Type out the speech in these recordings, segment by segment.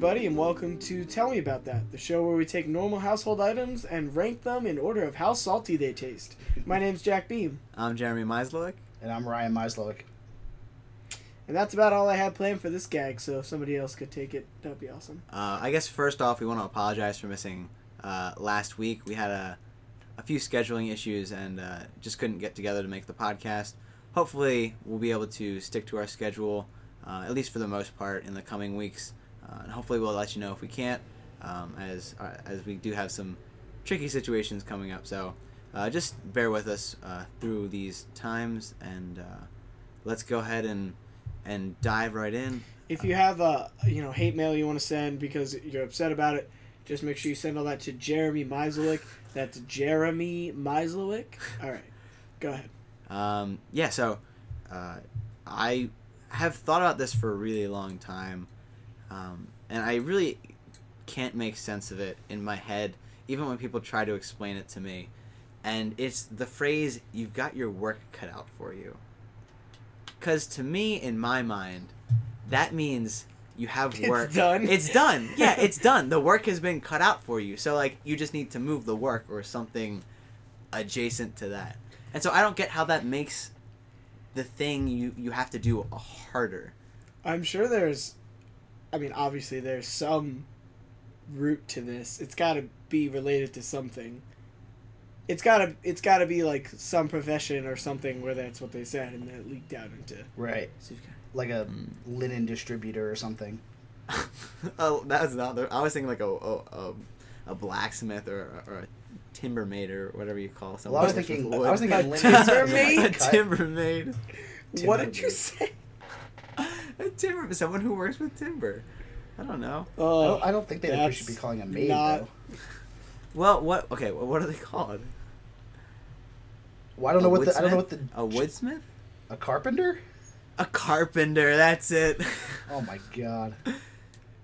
Hi, everybody, and welcome to Tell Me About That, the show where we take normal household items and rank them in order of how salty they taste. My name's Jack Beam, I'm Jeremy Meislowick. And I'm Ryan Meislowick. and that's about all I had planned for this gag, so if somebody else could take it, that'd be awesome. Uh, I guess first off, we want to apologize for missing uh, last week. We had a, a few scheduling issues and uh, just couldn't get together to make the podcast. Hopefully, we'll be able to stick to our schedule, uh, at least for the most part, in the coming weeks. Uh, and hopefully, we'll let you know if we can't, um, as uh, as we do have some tricky situations coming up. So, uh, just bear with us uh, through these times, and uh, let's go ahead and and dive right in. If you have a you know hate mail you want to send because you're upset about it, just make sure you send all that to Jeremy Meislowick. That's Jeremy Meislowick. All right, go ahead. Um, yeah, so uh, I have thought about this for a really long time, um, and I really can't make sense of it in my head, even when people try to explain it to me. And it's the phrase, you've got your work cut out for you. Because to me, in my mind, that means you have work. It's done. It's done. Yeah, it's done. The work has been cut out for you. So, like, you just need to move the work or something adjacent to that. And so I don't get how that makes the thing you you have to do harder. I'm sure there's, I mean, obviously there's some root to this. It's got to be related to something. It's gotta, it's gotta be like some profession or something where that's what they said and then it leaked out into. Right. Like a linen distributor or something. oh, that was not. The, I was thinking like a a, a, a blacksmith or, or a timber maid or whatever you call someone. Well, I was who works with thinking. I was thinking A linen. timber is maid? a like cut. timber maid. what did you say? A timber. Someone who works with timber. I don't know. Uh, I Oh, don't, I don't think they we should be calling a maid not- though. Well, what? Okay, well, what are they called? Well, I don't know A what the. I don't know what the. A woodsmith? A carpenter? A carpenter. That's it. Oh my god.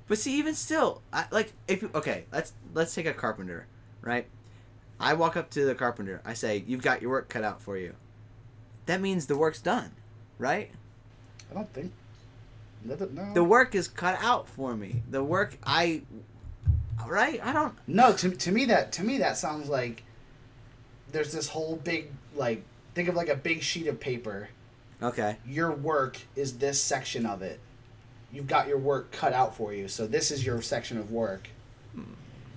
But see, even still, I, like if okay, let's let's take a carpenter, right? I walk up to the carpenter. I say, "You've got your work cut out for you." That means the work's done, right? I don't think. That- No. The work is cut out for me. The work I, right? I don't. No, to, to me that to me that sounds like there's this whole big like think of like a big sheet of paper. Okay. Your work is this section of it. You've got your work cut out for you, so this is your section of work.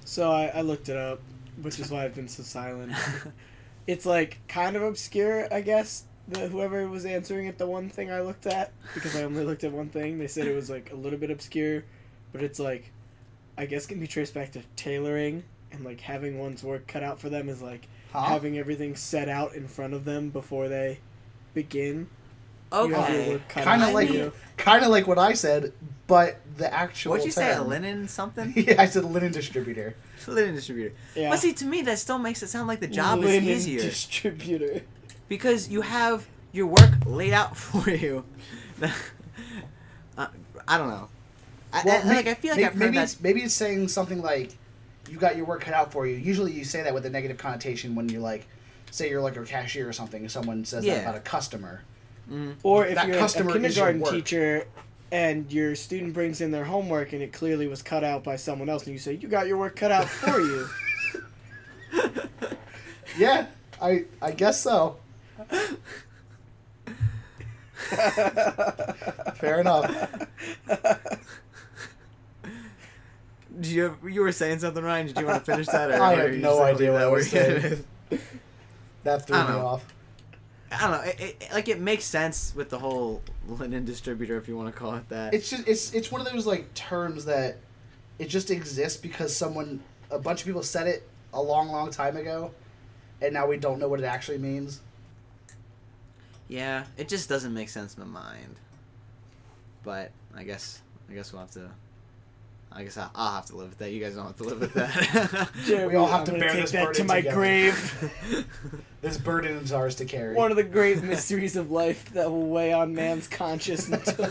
so I, I looked it up, which is why I've been so silent. it's like kind of obscure, I guess. The, whoever was answering it, the one thing I looked at, because I only looked at one thing, they said it was like a little bit obscure, but it's like, I guess can be traced back to tailoring and like having one's work cut out for them is like Huh? having everything set out in front of them before they begin. You have your okay. Kind of like you. kind of like what I said, but the actual. What'd you say? A linen something? yeah, I said linen distributor. linen distributor. Yeah. But see, to me, that still makes it sound like the job Linen is easier. Distributor. Because you have your work laid out for you. uh, I don't know. I, I, may- like I feel like may- I've heard maybe that. it's maybe it's saying something like you got your work cut out for you. Usually you say that with a negative connotation when you're like say you're like a cashier or something and someone says Yeah. that about a customer. Mm, Or if That you're a customer is your kindergarten work. teacher and your student brings in their homework and it clearly was cut out by someone else, and you say, You got your work cut out for you. Yeah, I I guess so. Fair enough. Do you you were saying something, Ryan? Did you want to finish that? Or, I have no idea what I was saying. That threw me know. off. I don't know. It, it, like it makes sense with the whole linen distributor, if you want to call it that. It's just it's it's one of those like terms that it just exists because someone a bunch of people said it a long long time ago, and now we don't know what it actually means. Yeah, it just doesn't make sense in my mind. But I guess I guess we'll have to. I guess I'll, I'll have to live with that. You guys don't have to live with that. Jeremy, We all have I'm to bear take this that to burden my together. grave. This burden is ours to carry. One of the great mysteries of life that will weigh on man's conscience until,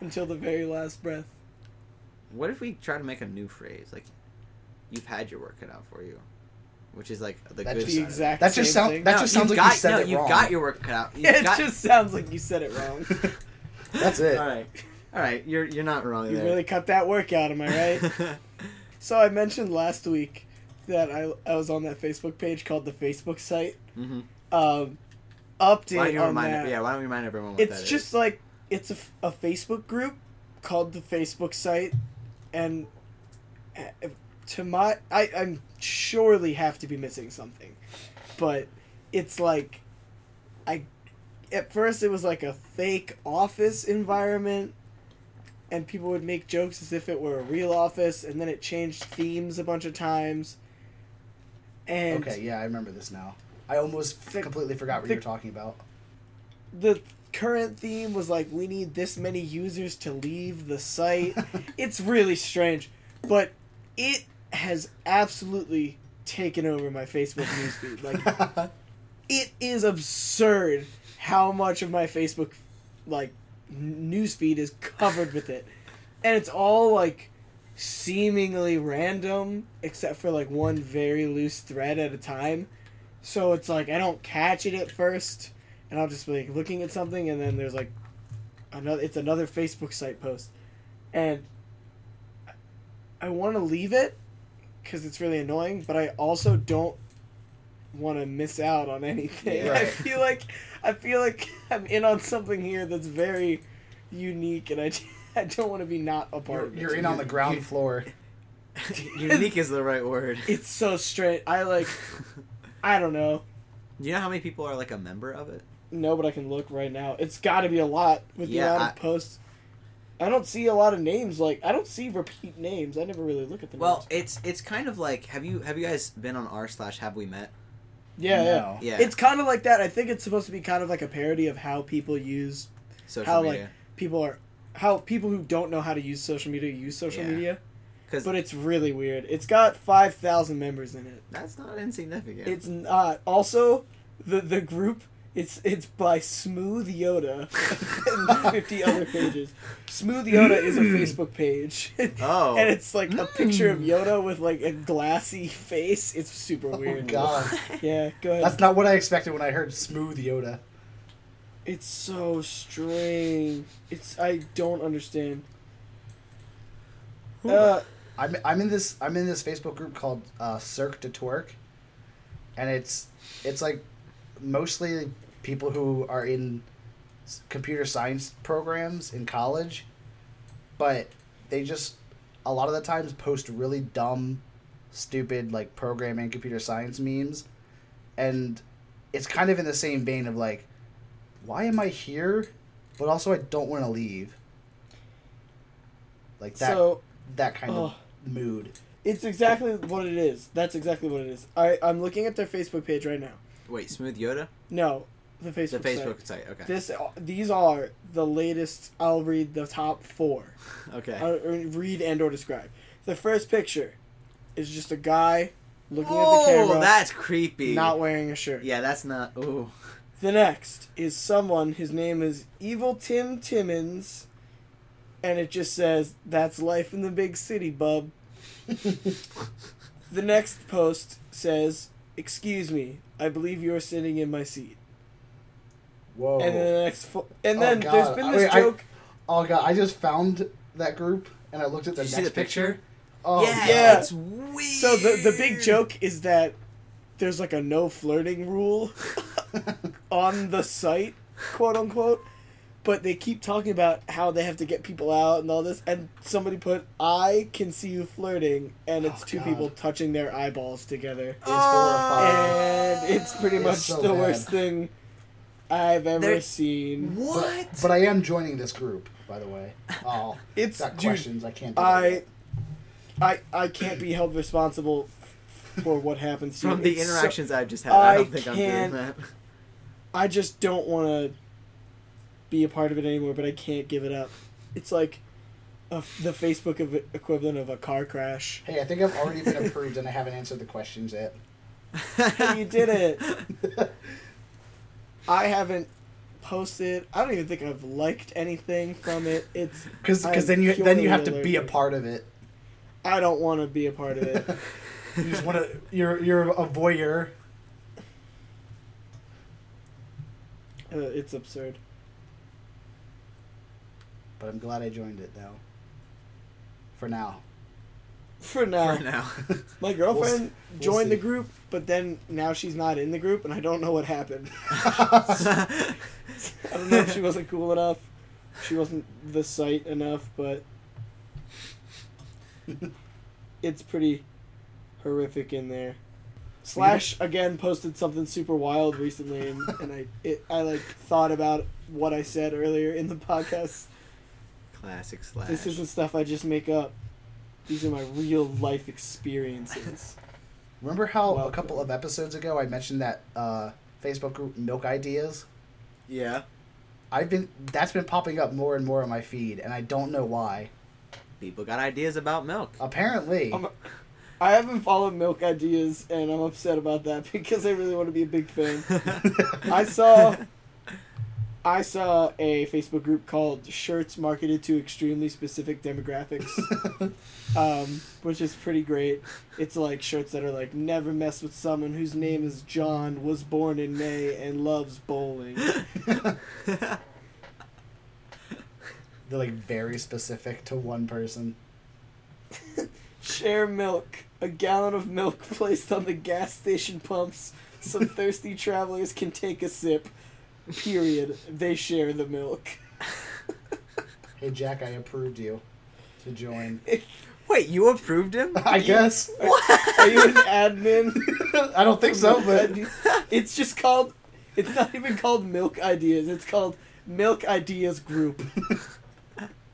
until the very last breath. what if we try to make a new phrase like, "You've had your work cut out for you," which is like the That good just- The side. exact That just same sound- thing. that just sounds you've like you said no, it you've wrong. got your work cut out. You've it got, just sounds like you said it wrong. That's it. All right. All right, you're you're not wrong You there. really cut that work out, am I right? so I mentioned last week that I I was on that Facebook page called the Facebook site. hmm Um, Why update don't you on remind? that. Yeah, why don't we remind everyone what it's that just is? like it's a, f- a Facebook group called the Facebook site, and uh, to my I I'm surely have to be missing something, but it's like I at first it was like a fake office environment. And people would make jokes as if it were a real office, and then it changed themes a bunch of times. And Okay, yeah, I remember this now. I almost The- completely forgot what the- you were talking about. the current theme was like we need this many users to leave the site. it's really strange, but it has absolutely taken over my Facebook newsfeed. Like it is absurd how much of my Facebook like newsfeed is covered with it. And it's all like seemingly random except for like one very loose thread at a time. So it's like I don't catch it at first and I'll just be like looking at something and then there's like another it's another Facebook site post. And I want to leave it cuz it's really annoying, but I also don't want to miss out on anything. Yeah. I feel like I feel like I'm in on something here that's very unique, and I, I don't want to be not a part You're, of it. you're in on the ground you- floor. Unique is the right word. It's so straight. I like. I don't know. Do you know how many people are like a member of it? No, but I can look right now. It's got to be a lot with the amount I- of posts. I don't see a lot of names. Like I don't see repeat names. I never really look at the Well, names. it's it's kind of like have you have you guys been on r slash have we met? Yeah, yeah. No. Yeah, It's kind of like that. I think it's supposed to be kind of like a parody of how people use social how, media. people are how people who don't know how to use social media use social Yeah. media. Because But it's really weird. It's got five thousand members in it. that's not insignificant. It's not. Also, the the group. It's it's by Smooth Yoda and fifty other pages. Smooth Yoda is a Facebook page. oh, and it's like a picture of Mm. Yoda with like a glassy face. It's super weird. Oh weird. god. Yeah, go ahead. That's not what I expected when I heard smooth Yoda. It's so strange. It's I don't understand. Uh, I'm I'm in this I'm in this Facebook group called uh, Cirque de Twerk, and it's it's like mostly people who are in computer science programs in college, but they just a lot of the times post really dumb, stupid like programming computer science memes, and it's kind of in the same vein of like, why am I here, but also I don't want to leave. Like that so that kind oh, of mood. it's exactly what it is. That's exactly what it is. I I'm looking at their Facebook page right now. Wait, Smooth Yoda, No, the Facebook. the Facebook Site. site. Okay, This these are the latest. I'll read the top four. okay. I'll uh, read and or describe. The first picture is just a guy looking oh, at the camera, Oh, that's creepy. not wearing a shirt. yeah, that's not. Ooh, The next is someone. His name is Evil Tim Timmons, and it just says, "That's life in the big city, bub." The next post says, "Excuse me, I believe you're sitting in my seat." Whoa. And then the next, fo- and Oh, then God. there's been I this mean, I- joke. oh god, I just found that group and I looked at the Did next see the picture? Oh yeah, yeah. it's weird. So the the big joke is that there's like a no flirting rule on the site, quote unquote. But they keep talking about how they have to get people out and all this, and somebody put "I can see you flirting," and it's Oh, two God. people touching their eyeballs together, It's horrifying. and it's pretty It's much so the bad. worst thing I've ever There- seen. what? But I am joining this group, by the way. Oh, It's got dude, questions. I can't. I. I, I can't be held responsible for what happens to From you. the It's so- interactions I've just had, I, I don't think I'm doing that. I just don't want to be a part of it anymore, but I can't give it up. It's like a, the Facebook ev- equivalent of a car crash. Hey, I think I've already been approved and I haven't answered the questions yet. you did it. I haven't posted. I don't even think I've liked anything from it. It's Because then you then you have to be a part of it. I don't want to be a part of it. you just want to. You're you're a voyeur. Uh, it's absurd. But I'm glad I joined it though. For now. For now, For now. my girlfriend we'll joined the group, but then now she's not in the group, and I don't know what happened. I I don't know if she wasn't cool enough, she wasn't the site enough, but it's pretty horrific in there. Slash again posted something super wild recently, and, and I it, I like thought about what I said earlier in the podcast. Classic slash. This isn't stuff I just make up. These are my real life experiences. Remember how a couple of episodes ago I mentioned that uh, Facebook group Milk Ideas? Yeah. I've been that's been popping up more and more on my feed, and I don't know why. People got ideas about milk. Apparently, I'm, I haven't followed Milk Ideas, and I'm upset about that because I really want to be a big fan. I saw I saw a Facebook group called Shirts Marketed to Extremely Specific Demographics, um, which is pretty great. It's like shirts that are like, never mess with someone whose name is John, was born in May, and loves bowling. they're like very specific to one person. Share milk. A gallon of milk placed on the gas station pumps. Some thirsty travelers can take a sip. Period. They share the milk. Hey Jack, I approved you to join. Wait, you approved him? I guess. Are you an admin? I don't think so, but it's just called. It's not even called Milk Ideas. It's called Milk Ideas Group.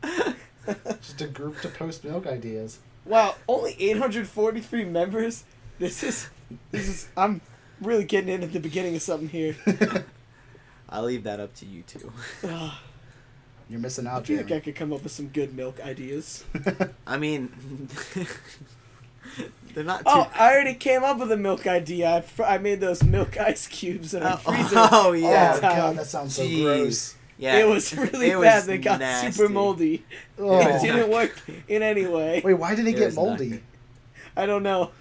just a group to post milk ideas. Wow, only 843 members. This is. This is. I'm really getting in at the beginning of something here. I'll leave that up to you two. You're missing I out, feel like I could come up with some good milk ideas. I mean, they're not too. Oh, I already came up with a milk idea. I, fr- I made those milk ice cubes in our Oh, freezer. oh, oh yeah. all the time. Oh, god, that sounds so Jeez. gross. yeah, it was really it bad. was They got nasty. super moldy. Oh. It didn't work in any way. Wait, why did it It get was not moldy? I don't know.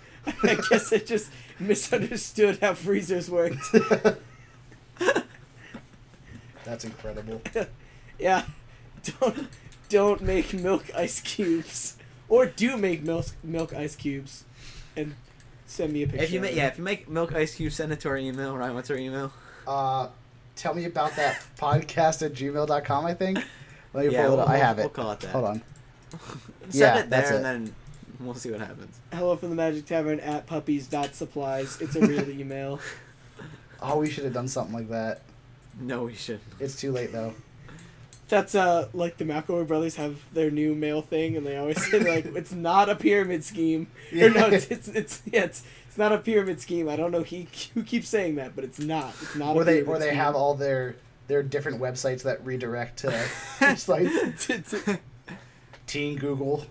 I guess I just misunderstood how freezers worked. That's incredible. Yeah, don't don't make milk ice cubes, or do make milk milk ice cubes, and send me a picture. If you of make, yeah, if you make milk ice cubes, send it to our email. Ryan, what's our email? Uh, tell me about that podcast at gmail.com, I think. Let me Yeah, pull it we'll- up. I we'll- have it. we'll call it that. Hold on. Send Yeah, it there, that's it. and then we'll see what happens. hello from the Magic Tavern at puppies dot supplies. It's a real email. Oh, we should have done something like that. No, we shouldn't. It's too late though. That's uh like the McElroy brothers have their new mail thing, and they always say like it's not a pyramid scheme. Or no, it's, it's it's yeah, it's it's not a pyramid scheme. I don't know he, who keeps saying that, but it's not. It's not. or a they pyramid or they scheme. have all their their different websites that redirect to sites. T- t- Teen Google.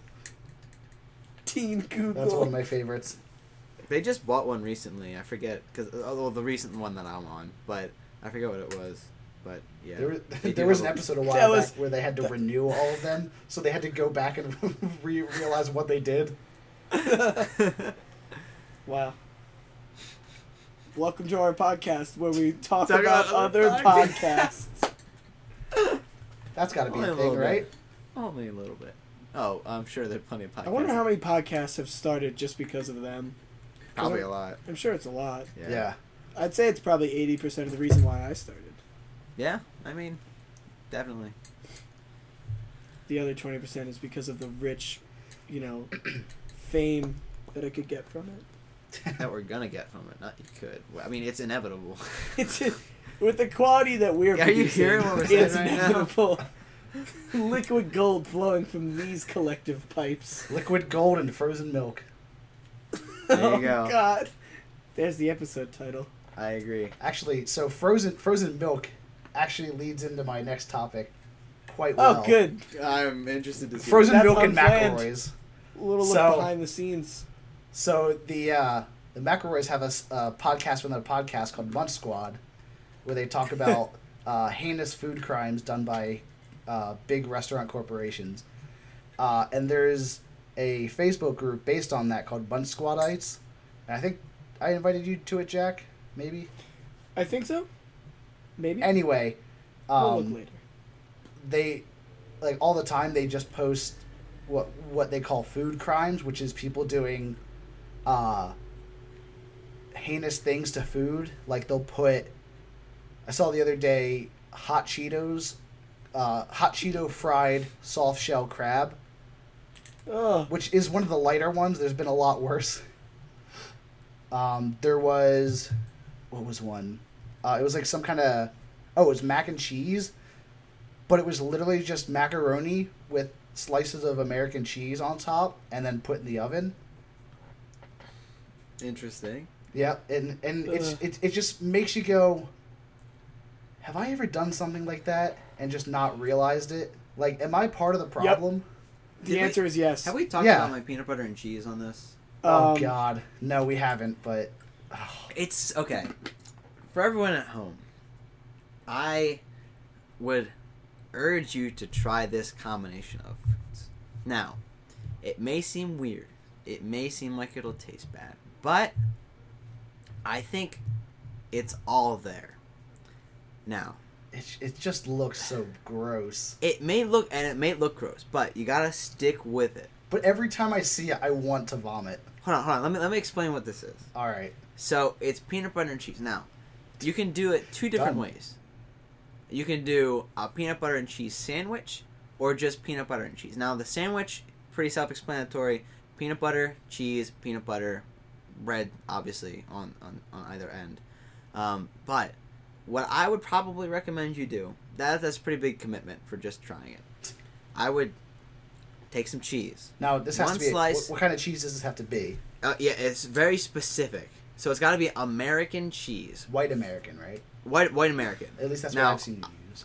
Teen Google. That's one of my favorites. They just bought one recently. I forget because well, the recent one that I'm on, but I forget what it was. But yeah, There, was- there was an episode a That while was- back where they had to renew all of them, so they had to go back and re- realize what they did. Wow. Welcome to our podcast where we talk, Talk about, about other other podcasts. That's got to be Only a a thing, little bit. right? Only a little bit. Oh, I'm sure there are plenty of podcasts. I wonder how many podcasts have started just because of them. Probably a lot. I'm sure it's a lot. Yeah. Yeah. I'd say it's probably 80% of the reason why I started. Yeah, I mean, definitely. The other 20% is because of the rich, you know, fame that I could get from it. that we're gonna get from it. Not you could. Well, I mean, it's inevitable. It's with the quality that we're Are you hearing what we're saying it's right now? inevitable. Liquid gold flowing from these collective pipes. Liquid gold and frozen milk. Oh, there you oh go. God, there's the episode title. I agree. Actually, so frozen frozen milk actually leads into my next topic quite well. Oh, good. I'm interested to see. Frozen milk and unplanned. McElroys. A little So- look behind the scenes. So the uh, the McElroys have a, uh, podcast within a podcast called Munch Squad, where they talk about uh, heinous food crimes done by uh, big restaurant corporations. Uh, and there's a Facebook group based on that called Munch Squadites. And I think I invited you to it, Jack. Maybe. I think so. Maybe. Anyway, we'll look um, later. they like all the time they just post what what they call food crimes, which is people doing uh heinous things to food. Like they'll put I saw the other day hot Cheetos uh, hot Cheeto fried soft shell crab, Ugh. which is one of the lighter ones. There's been a lot worse. Um, there was what was one? Uh, it was like some kind of oh, it was mac and cheese, but it was literally just macaroni with slices of American cheese on top and then put in the oven. Interesting. Yeah, and and it's it, it just makes you go. Have I ever done something like that and just not realized it? Like, am I part of the problem? The Did we- answer is yes. Have we talked Yeah. about my peanut butter and cheese on this? oh Um, God, no, we haven't. But It's okay. For everyone at home, I would urge you to try this combination of foods. Now, it may seem weird. It may seem like it'll taste bad, but I think it's all there. Now, it it just looks so gross. it may look and it may look gross, but you gotta stick with it. But every time I see it, I want to vomit. Hold on, hold on. Let me let me explain what this is. All right, So it's peanut butter and cheese. Now, you can do it two different Done. ways. You can do a peanut butter and cheese sandwich, or just peanut butter and cheese. Now the sandwich pretty self-explanatory: peanut butter, cheese, peanut butter, bread, obviously on on, on either end. Um, but what I would probably recommend you do that that's a pretty big commitment for just trying it. I would take some cheese. now this has One to be. slice- What, what kind of cheese does this have to be? Uh, yeah, it's very specific. So it's got to be American cheese, White American, right? white white American. At least that's Now- what I've seen you use.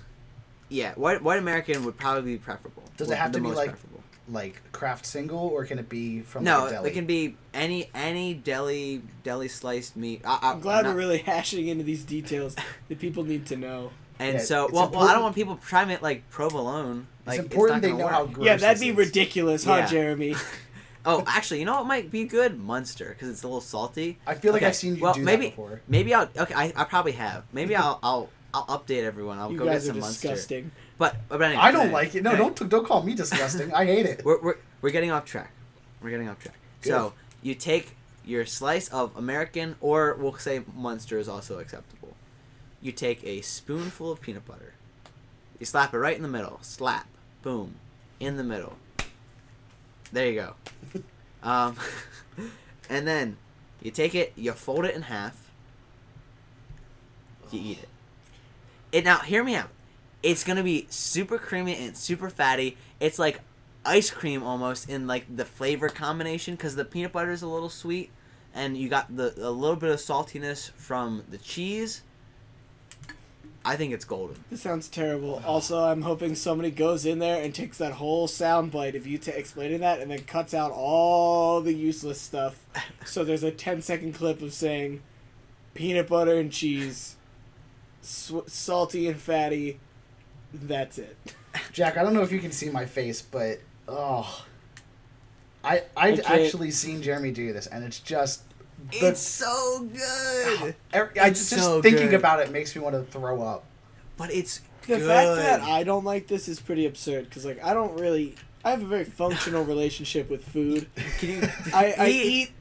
Yeah, white white American would probably be preferable. Does it have to be like- preferable. Like Kraft single, or can it be from No, like a deli? it can be any any deli deli sliced meat. I, I, I'm glad not- we're really hashing into these details that people need to know. And Yeah, so, well, well, I don't want people trying it like provolone. Like, it's important not they gonna know how gross yeah, that'd this be is. ridiculous, huh, Yeah. Jeremy? Oh, actually, you know what might be good? Munster, because it's a little salty. I feel like Okay, I've seen you well, do maybe, that before. Maybe I'll. Okay, I, I probably have. Maybe I'll I'll I'll update everyone. I'll You go get guys are some Munster. disgusting. But but anyway, I don't anyway, like it. No, anyway. don't don't call me disgusting. I hate it. We're, we're, we're getting off track. We're getting off track. Good. So you take your slice of American, or we'll say Munster is also acceptable. You take a spoonful of peanut butter. You slap it right in the middle. Slap. Boom. In the middle. There you go. Um, and then you take it, you fold it in half. You eat it. It now hear me out. It's gonna be super creamy and super fatty. It's like ice cream almost in like the flavor combination because the peanut butter is a little sweet, and you got the a little bit of saltiness from the cheese. I think it's golden. This sounds terrible. Also, I'm hoping somebody goes in there and takes that whole sound bite of you t- explaining that and then cuts out all the useless stuff. So there's a 10 second clip of saying peanut butter and cheese, sw- salty and fatty. That's it. Jack, I don't know if you can see my face, but oh, I I've I actually seen Jeremy do this, and it's just the, It's so good, every, I it's just, just so thinking good. about it makes me want to throw up. but it's The good. fact that I don't like this is pretty absurd because, like, I don't really. I have a very functional relationship with food. Can you? I, I he, eat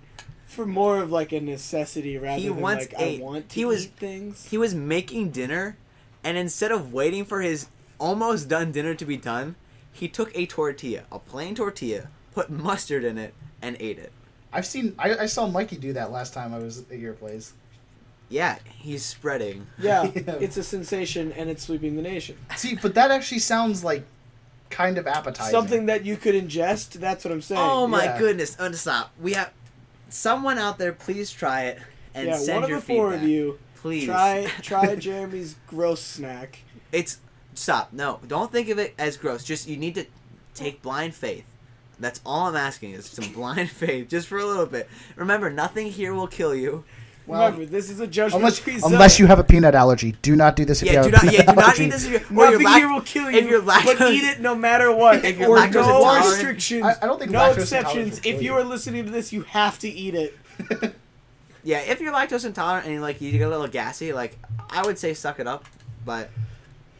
for more of like a necessity rather He than wants like a- I want to he was- eat things. he was making dinner, and instead of waiting for his almost done dinner to be done, he took a tortilla, a plain tortilla, put mustard in it, and ate it. I've seen I, I saw Mikey do that last time I was at your place. Yeah, he's spreading. Yeah, Yeah. it's a sensation and it's sweeping the nation. See, but that actually sounds like kind of appetizing. Something that you could ingest. That's what I'm saying. Oh my yeah. goodness! Oh, stop. We have someone out there. Please try it and yeah, send one of your the four feedback. of you Please try try Jeremy's gross snack. It's stop. No, don't think of it as gross. Just you need to take blind faith. That's all I'm asking is some blind faith, just for a little bit. Remember, nothing here will kill you. Well, Remember, this is a judgment unless free unless you have a peanut allergy, do not do this. If Yeah, you do have not. a Yeah, peanut do not eat this. If you're, or Nothing you're lac- here will kill you, if you're but eat it no matter what. If you're or lactose no intolerant- restrictions. I- I don't think no exceptions. If you you. are listening to this, you have to eat it. Yeah, if you're lactose intolerant and like you get a little gassy, like I would say suck it up. But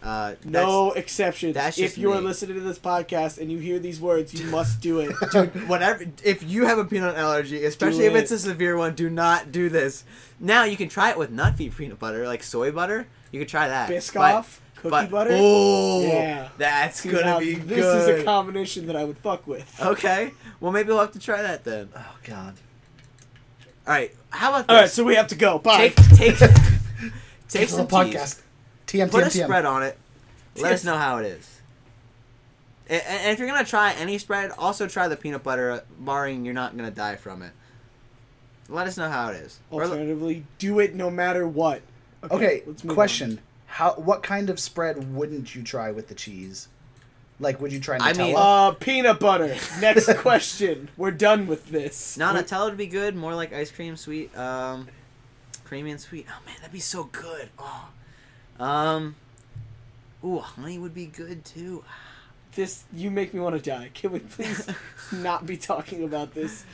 Uh, No exceptions. that's if just you are listening to this podcast and you hear these words, you must do it. dude, whatever. If you have a peanut allergy, especially if it's a severe one, do not do this. Now you can try it with nut-free peanut butter, like soy butter. You can try that. Biscoff, cookie but, butter. Oh, Yeah. that's See, gonna now, be this good. is a combination that I would fuck with. okay, well maybe we'll have to try that then. Oh God. All right, how about All right, so we have to go. Bye. take take take Take some the podcast. TM Put a TM TM. spread on it. Let Yes. us know how it is. And, and if you're gonna try any spread, also try the peanut butter, barring you're not gonna die from it. Let us know how it is. Or- Alternatively, do it no matter what. Okay, let's move question. How what kind of spread wouldn't you try with the cheese? Like would you try I Nutella? mean- Uh, peanut butter. Next question. We're done with this. no, We- Nutella would be good. More like ice cream, sweet, um, creamy and sweet. Oh man, that'd be so good. Oh, um, ooh, honey would be good too. This you make me want to die. Can we please not be talking about this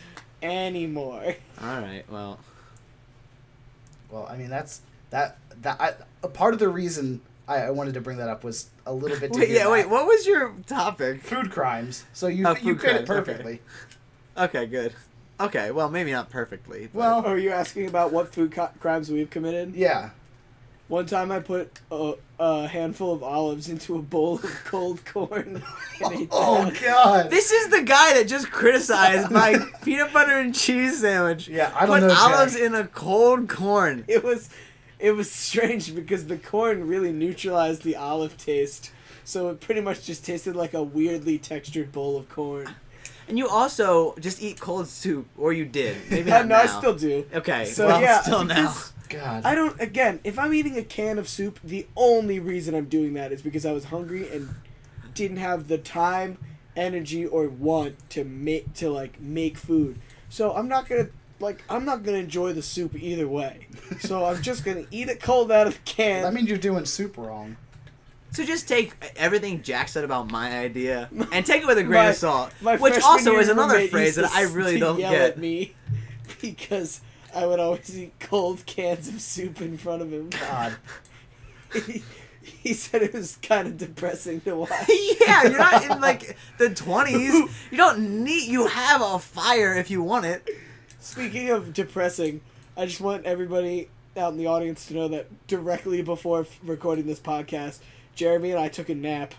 anymore? All right, well, Well, I mean that's that that I, a part of the reason I, I wanted to bring that up was a little bit. Wait, hear yeah, wait. What was your topic? Food crimes. So you Oh, you food fit it crimes, okay. perfectly. Okay, good. Okay, well, maybe not perfectly. but- Well- Are you asking about what food co- crimes we've committed? Yeah. One time I put a, a handful of olives into a bowl of cold corn and ate Oh that. God. This is the guy that just criticized my peanut butter and cheese sandwich. Yeah, I don't Put know, olives Jack. in a cold corn. It was it was strange because the corn really neutralized the olive taste. So it pretty much just tasted like a weirdly textured bowl of corn. And you also just eat cold soup, or you did. Maybe Uh, not no, I still do. Okay, So well, yeah, still now. Because God. I don't. Again, if I'm eating a can of soup, the only reason I'm doing that is because I was hungry and didn't have the time, energy, or want to make to like make food. So I'm not gonna like I'm not gonna enjoy the soup either way. So I'm just gonna eat it cold out of the can. that means you're doing soup wrong. So just take everything Jack said about my idea and take it with a grain My- of salt. My Which also is another phrase that I really don't yell get. at me because I would always eat cold cans of soup in front of him. God. he, he said it was kind of depressing to watch. yeah, you're not in like the 20s. You don't need. You have a fire if you want it. Speaking of depressing, I just want everybody out in the audience to know that directly before f- recording this podcast, Jeremy and I took a nap,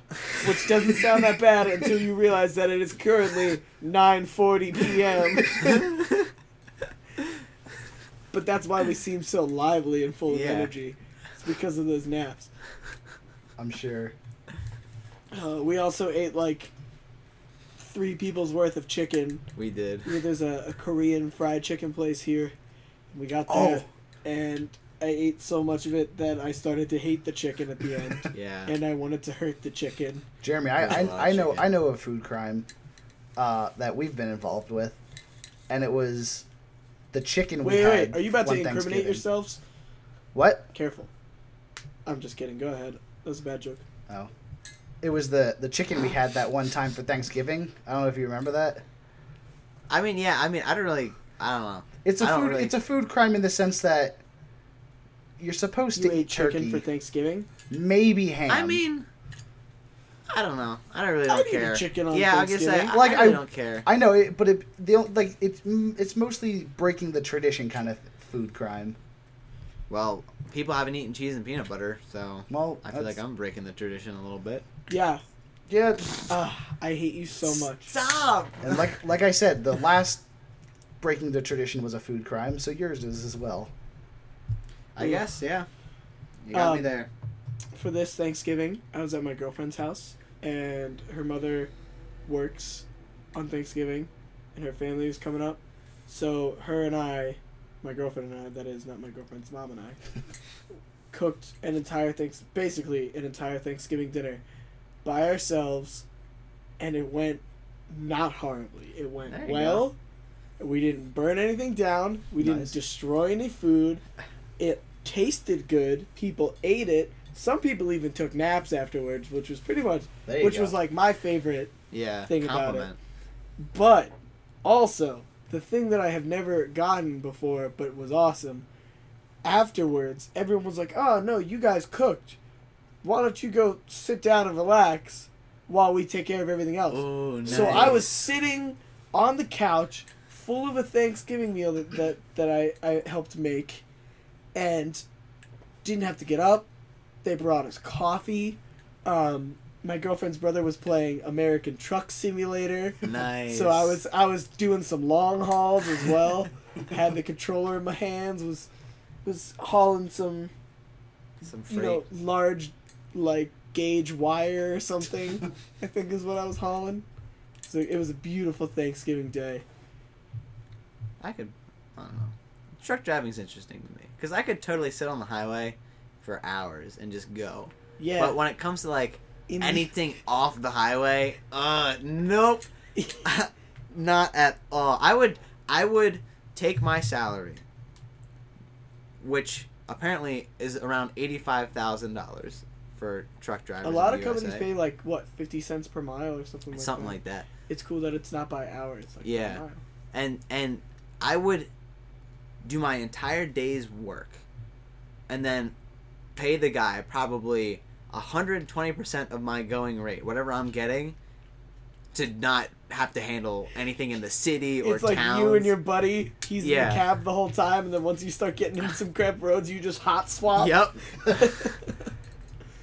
which doesn't sound that bad until you realize that it is currently 9:40 p.m. but that's why we seem so lively and full of Yeah. energy. It's because of those naps. I'm sure. Uh, we also ate like three people's worth of chicken. We did. Yeah, there's a, a Korean fried chicken place here. We got there, Oh. and I ate so much of it that I started to hate the chicken at the end, Yeah. and I wanted to hurt the chicken. Jeremy, I, There's a lot of I, I know chicken. I know a food crime uh, that we've been involved with, and it was the chicken we Wait, had. wait, are you about to incriminate yourselves? What? Careful. I'm just kidding. Go ahead. That was a bad joke. Oh, it was the the chicken we had that one time for Thanksgiving. I don't know if you remember that. I mean, yeah. I mean, I don't really. I don't know. It's a I food. really- It's a food crime in the sense that you're supposed You to ate eat turkey, chicken for Thanksgiving. maybe ham. I mean, I don't know. I don't really I'd don't eat a care. chicken on yeah, I guess I, Like, I really I- don't care. I know it, but it the like it's mm, it's mostly breaking the tradition kind of food crime. Well, people haven't eaten cheese and peanut butter, so Well, I feel like I'm breaking the tradition a little bit. Yeah. yeah. Ah, I hate you so much. Stop. And like like I said, the last breaking the tradition was a food crime, so yours is as well. I guess, yeah. You got me Um, there. For this Thanksgiving, I was at my girlfriend's house, and her mother works on Thanksgiving, and her family is coming up. So her and I, my girlfriend and I, that is not my girlfriend's mom and I, cooked an entire thanks basically an entire Thanksgiving dinner by ourselves, and it went not horribly. It went well. We didn't burn anything down. We Nice. didn't destroy any food. It tasted good. People ate it. Some people even took naps afterwards, which was pretty much which go. was like my favorite. Yeah. think about it. compliment. But also, the thing that I have never gotten before but was awesome, afterwards, everyone was like, "Oh, no, you guys cooked." why don't you go sit down and relax while we take care of everything else? Oh, nice. So I was sitting on the couch, full of a Thanksgiving meal that that, that I, I helped make, and didn't have to get up. They brought us coffee. Um, my girlfriend's brother was playing American Truck Simulator. nice. So I was I was doing some long hauls as well. Had the controller in my hands. Was was hauling some some you know large like gauge wire or something. I think is what I was hauling. So it was a beautiful Thanksgiving day. I could, I don't know. Truck driving's interesting to me because I could totally sit on the highway for hours and just go. Yeah. But when it comes to like in the- anything off the highway, uh, nope, not at all. I would, I would take my salary, which apparently is around eighty-five thousand dollars for truck drivers. a lot of the companies pay like what fifty cents per mile or something like something that. like that. It's cool that it's not by hour. It's like Yeah. mile. and and I would do my entire day's work, and then pay the guy probably hundred and twenty percent of my going rate, whatever I'm getting, to not have to handle anything in the city or It's like towns. you and your buddy. He's in Yeah. the cab the whole time, and then once you start getting into some crap roads, you just hot swap. Yep.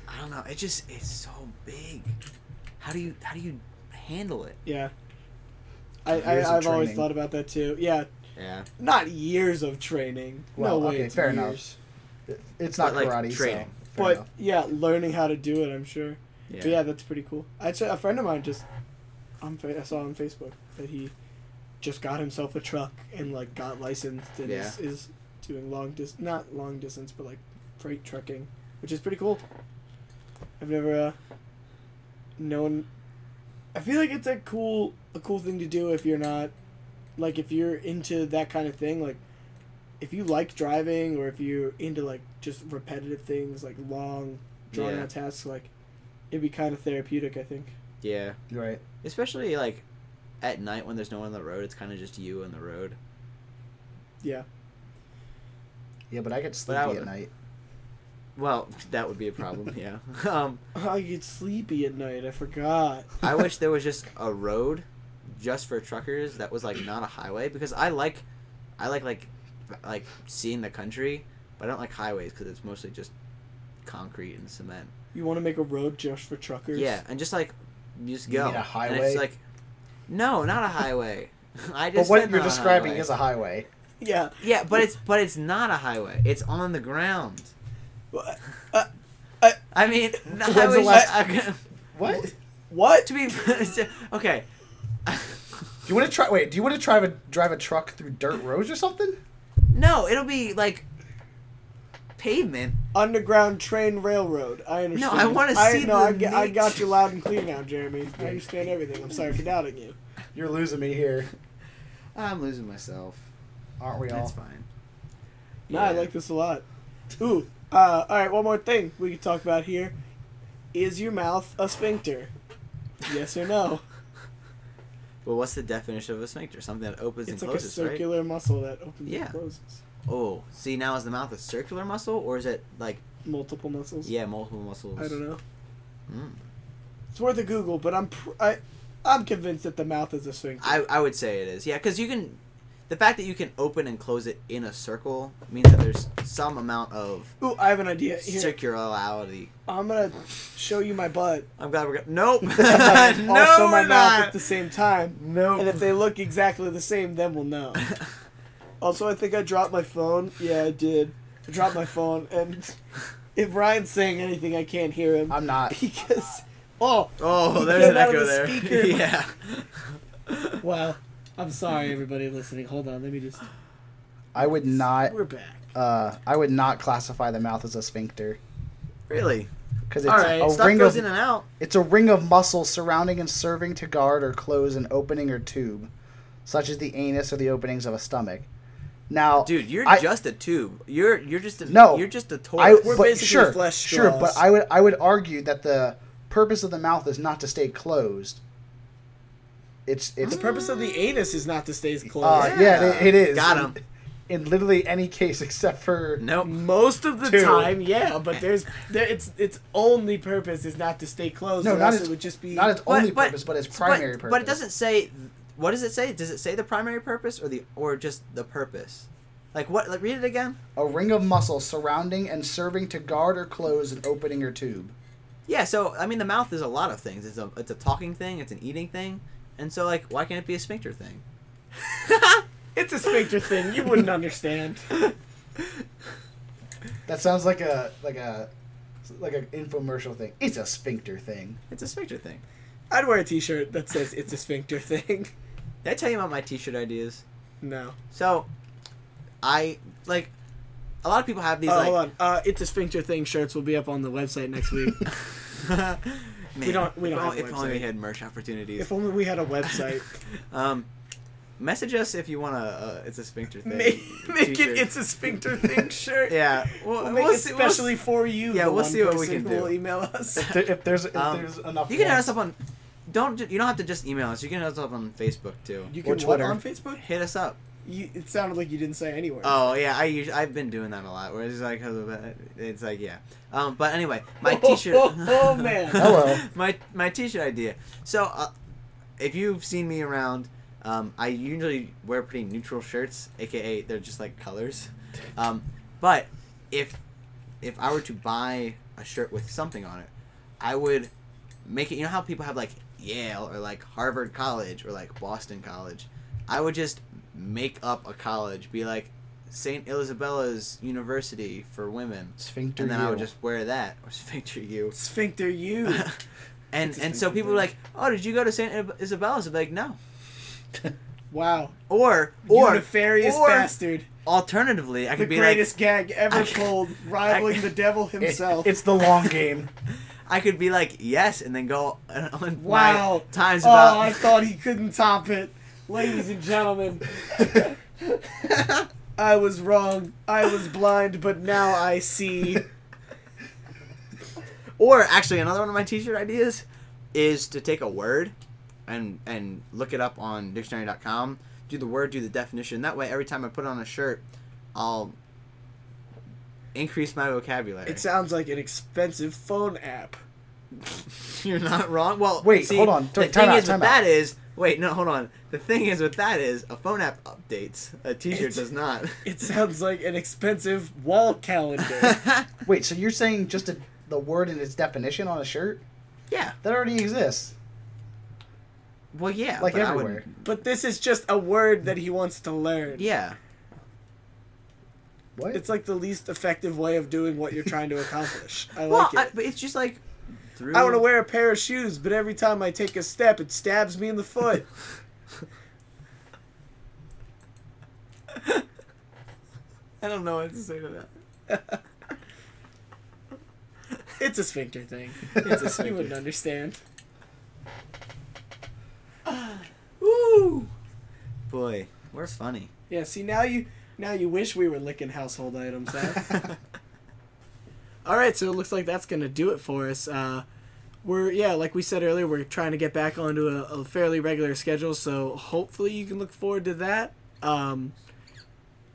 I don't know. It just it's so big. How do you how do you handle it? yeah. I, Years I, I've always training. thought about that too. Yeah, Yeah. not years of training. Well, no way. okay, it's fair enough. years. It's not But, like, karate, training. so. But enough. yeah, learning how to do it, I'm sure. Yeah. But yeah, that's pretty cool. Actually, a friend of mine just, on I saw on Facebook that he just got himself a truck and like got licensed and is, is doing long dis not long distance but like freight trucking, which is pretty cool. I've never uh, known. I feel like it's a cool a cool thing to do if you're not like if you're into that kind of thing like if you like driving or if you're into like just repetitive things like long drawn Yeah. out tasks like it'd be kind of therapeutic i think Yeah. right. Especially like at night when there's no one on the road, it's kind of just you and the road. yeah Yeah, but I get sleepy I would- at night. Well, that would be a problem. yeah. Um, i get sleepy at night i forgot I wish there was just a road just for truckers that was like not a highway because I like, I like like, like seeing the country, but I don't like highways because it's mostly just concrete and cement. you want to make a road just for truckers Yeah, and just like, you just You go. mean a And highway? it's like, no, not a highway. I But just. what you're not a describing highway. is a highway. yeah Yeah, but it's but it's not a highway. It's on the ground. Wha- uh, uh, I mean, the When's the highway. last- What? what to be okay. Do you want to try? Wait, do you want to try to drive a truck through dirt roads or something? No, it'll be like pavement. underground train railroad i understand No, I wanna I- see no, I, the get- I got you loud and clear now jeremy i understand everything i'm sorry for doubting you You're losing me here, I'm losing myself. aren't we all? That's fine. No, I like this a lot. Ooh, uh, all right. One more thing we could talk about here: is your mouth a sphincter? Yes or no? Well, what's the definition of a sphincter? Something that opens It's and like a closes, right? circular muscle that opens Yeah. and closes. Oh, see now is the mouth a circular muscle or is it like Multiple muscles. yeah multiple muscles? I don't know. Mm. It's worth a Google, but I'm pr- I, I'm convinced that the mouth is a sphincter. I I would say it is. Yeah, because you can. The fact that you can open and close it in a circle means that there's some amount of Ooh, I have an idea. Here, circularity. I'm gonna show you my butt. I'm glad we're. Go- nope. no, also, my we're mouth not. at the same time. Nope. And if they look exactly the same, then we'll know. Also, I think I dropped my phone. Yeah, I did. I dropped my phone, and if Ryan's saying anything, I can't hear him I'm not. because. Oh, oh, there's an echo the there. speaker. yeah. wow. I'm sorry, everybody listening. Hold on, let me just. I would not. We're back. Uh, I would not classify the mouth as a sphincter Really? because it's All right. a ring goes of in and out. it's a ring of muscle surrounding and serving to guard or close an opening or tube, such as the anus or the openings of a stomach. Now, Dude, you're I- just a tube. You're you're just a No. You're just a toy. I We're but basically sure, flesh sure, straws. but I would I would argue that the purpose of the mouth is not to stay closed. It's it's The purpose of the anus is not to stay closed. Uh, yeah, it- it is. Got him. in literally any case except for Nope. Most of the Two. time, yeah, but there's there, its its only purpose is not to stay close. No, not its- it would just be not its only purpose, but its primary but, purpose. But it doesn't say. What does it say? Does it say the primary purpose or the or just the purpose? Like what? Like, read it again. A ring of muscle surrounding and serving to guard or close an opening or tube. Yeah. So I mean, the mouth is a lot of things. It's a it's a talking thing. It's an eating thing. And so like, why can't it be a sphincter thing? It's a sphincter thing. You wouldn't understand. That sounds like a like a like an infomercial thing. It's a sphincter thing. It's a sphincter thing. I'd wear a T-shirt that says "It's a sphincter thing." Did I tell you about my T-shirt ideas? No. So, I like a lot of people have these Oh, like. hold on. Uh, "It's a sphincter thing" shirts will be up on the website next week. Man, We don't- we if don't have only- a If only we website. had merch opportunities. if only we had a website. um, message us if you want to. Uh, it's a sphincter thing. make make it "It's a sphincter thing" shirt. Yeah, we'll, We'll we'll it see- we'll for you. yeah, we'll see what we can who do. Will email us. If, there, if there's if Um, there's enough, You can hit us up on. Don't you don't have to just email us. You can hit us up on Facebook too. You Or can what Twitter. on Facebook? Hit us up. You, it sounded like you didn't say anywhere. Oh yeah, I usually, I've been doing that a lot. Where it's like it's like yeah. Um, but anyway, my Oh, T-shirt. oh, man. Hello. my my T-shirt idea. So, uh, if you've seen me around, um, I usually wear pretty neutral shirts, aka they're just like colors. Um, but if if I were to buy a shirt with something on it, I would make it. You know how people have like Yale or like Harvard College or like Boston College. I would just make up a college, be like Saint Isabella's University for women, sphincter. and then I would just wear that or sphincter you. Sphincter you. and and so sphincter people were like, "Oh, did you go to Saint Isabella's?" I'd be like, "No." Wow. Or you or nefarious or bastard. alternatively, I The could be like, greatest gag ever I- told, rivaling I- the devil It- himself. it's the long game. I could be like, "Yes," and then go on my wow. times oh, about. I thought he couldn't top it. Ladies and gentlemen, I was wrong. I was blind, but now I see. Or actually, another one of my T-shirt ideas is to take a word and and look it up on dictionary.com. Do the word, do the definition. That way, every time I put on a shirt, I'll increase my vocabulary. It sounds like an expensive phone app. You're not wrong. Well, Wait, see, hold on. The Time thing out, is with out. that is wait, no, hold on. The thing is with that is a phone app updates. A T-shirt It's- does not. It sounds like an expensive wall calendar. Wait, so you're saying just a, the word and its definition on a shirt yeah. that already exists, Well, yeah. like but everywhere? wouldn't- but this is just a word that he wants to learn. Yeah. What? It's like the least effective way of doing what you're trying to accomplish. I Well, like I, it. but it's just like through. I want to wear a pair of shoes, but every time I take a step, it stabs me in the foot. I don't know what to say to that. It's a sphincter thing. It's a You sphincter. wouldn't understand. Woo! Boy, we're funny. Yeah. See now you now you wish we were licking household items. Huh? All right, so it looks like that's gonna do it for us. Uh, we're yeah, like we said earlier, we're trying to get back onto a, a fairly regular schedule. So hopefully you can look forward to that. Um,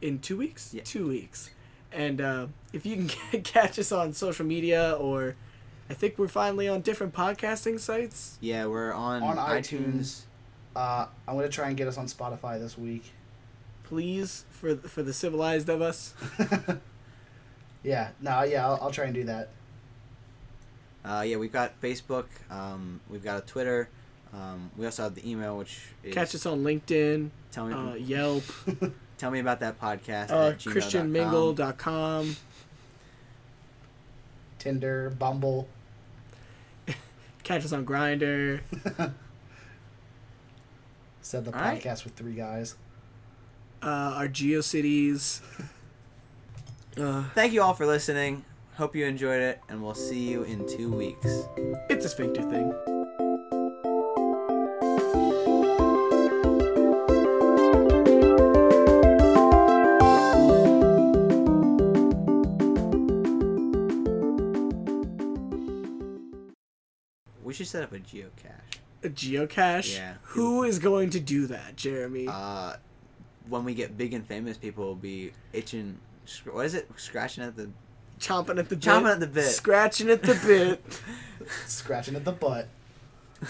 in two weeks. Yeah. Two weeks. And uh, if you can catch us on social media, or I think we're finally on different podcasting sites. yeah, we're on, On iTunes. Uh, I'm gonna try and get us on Spotify this week. Please, for for the civilized of us. yeah, no, yeah, I'll, I'll try and do that. Uh, yeah, we've got Facebook. Um, we've got a Twitter. Um, we also have the email, which is Catch us on LinkedIn, tell me uh, Yelp, tell me about that podcast. uh, at gmail.com. ChristianMingle.com. Tinder, Bumble. Catch us on Grindr. Said the All right. podcast with three guys. Uh, our GeoCities. Uh, Thank you all for listening. Hope you enjoyed it, and we'll see you in two weeks. it's a sphincter thing. We should set up a geocache. A geocache. Yeah. Who is going to do that, Jeremy? Uh, when we get big and famous, people will be itching. Sc- What is it? Scratching at the Chomping at the bit. chomping at the bit. Scratching at the bit. Scratching at the butt.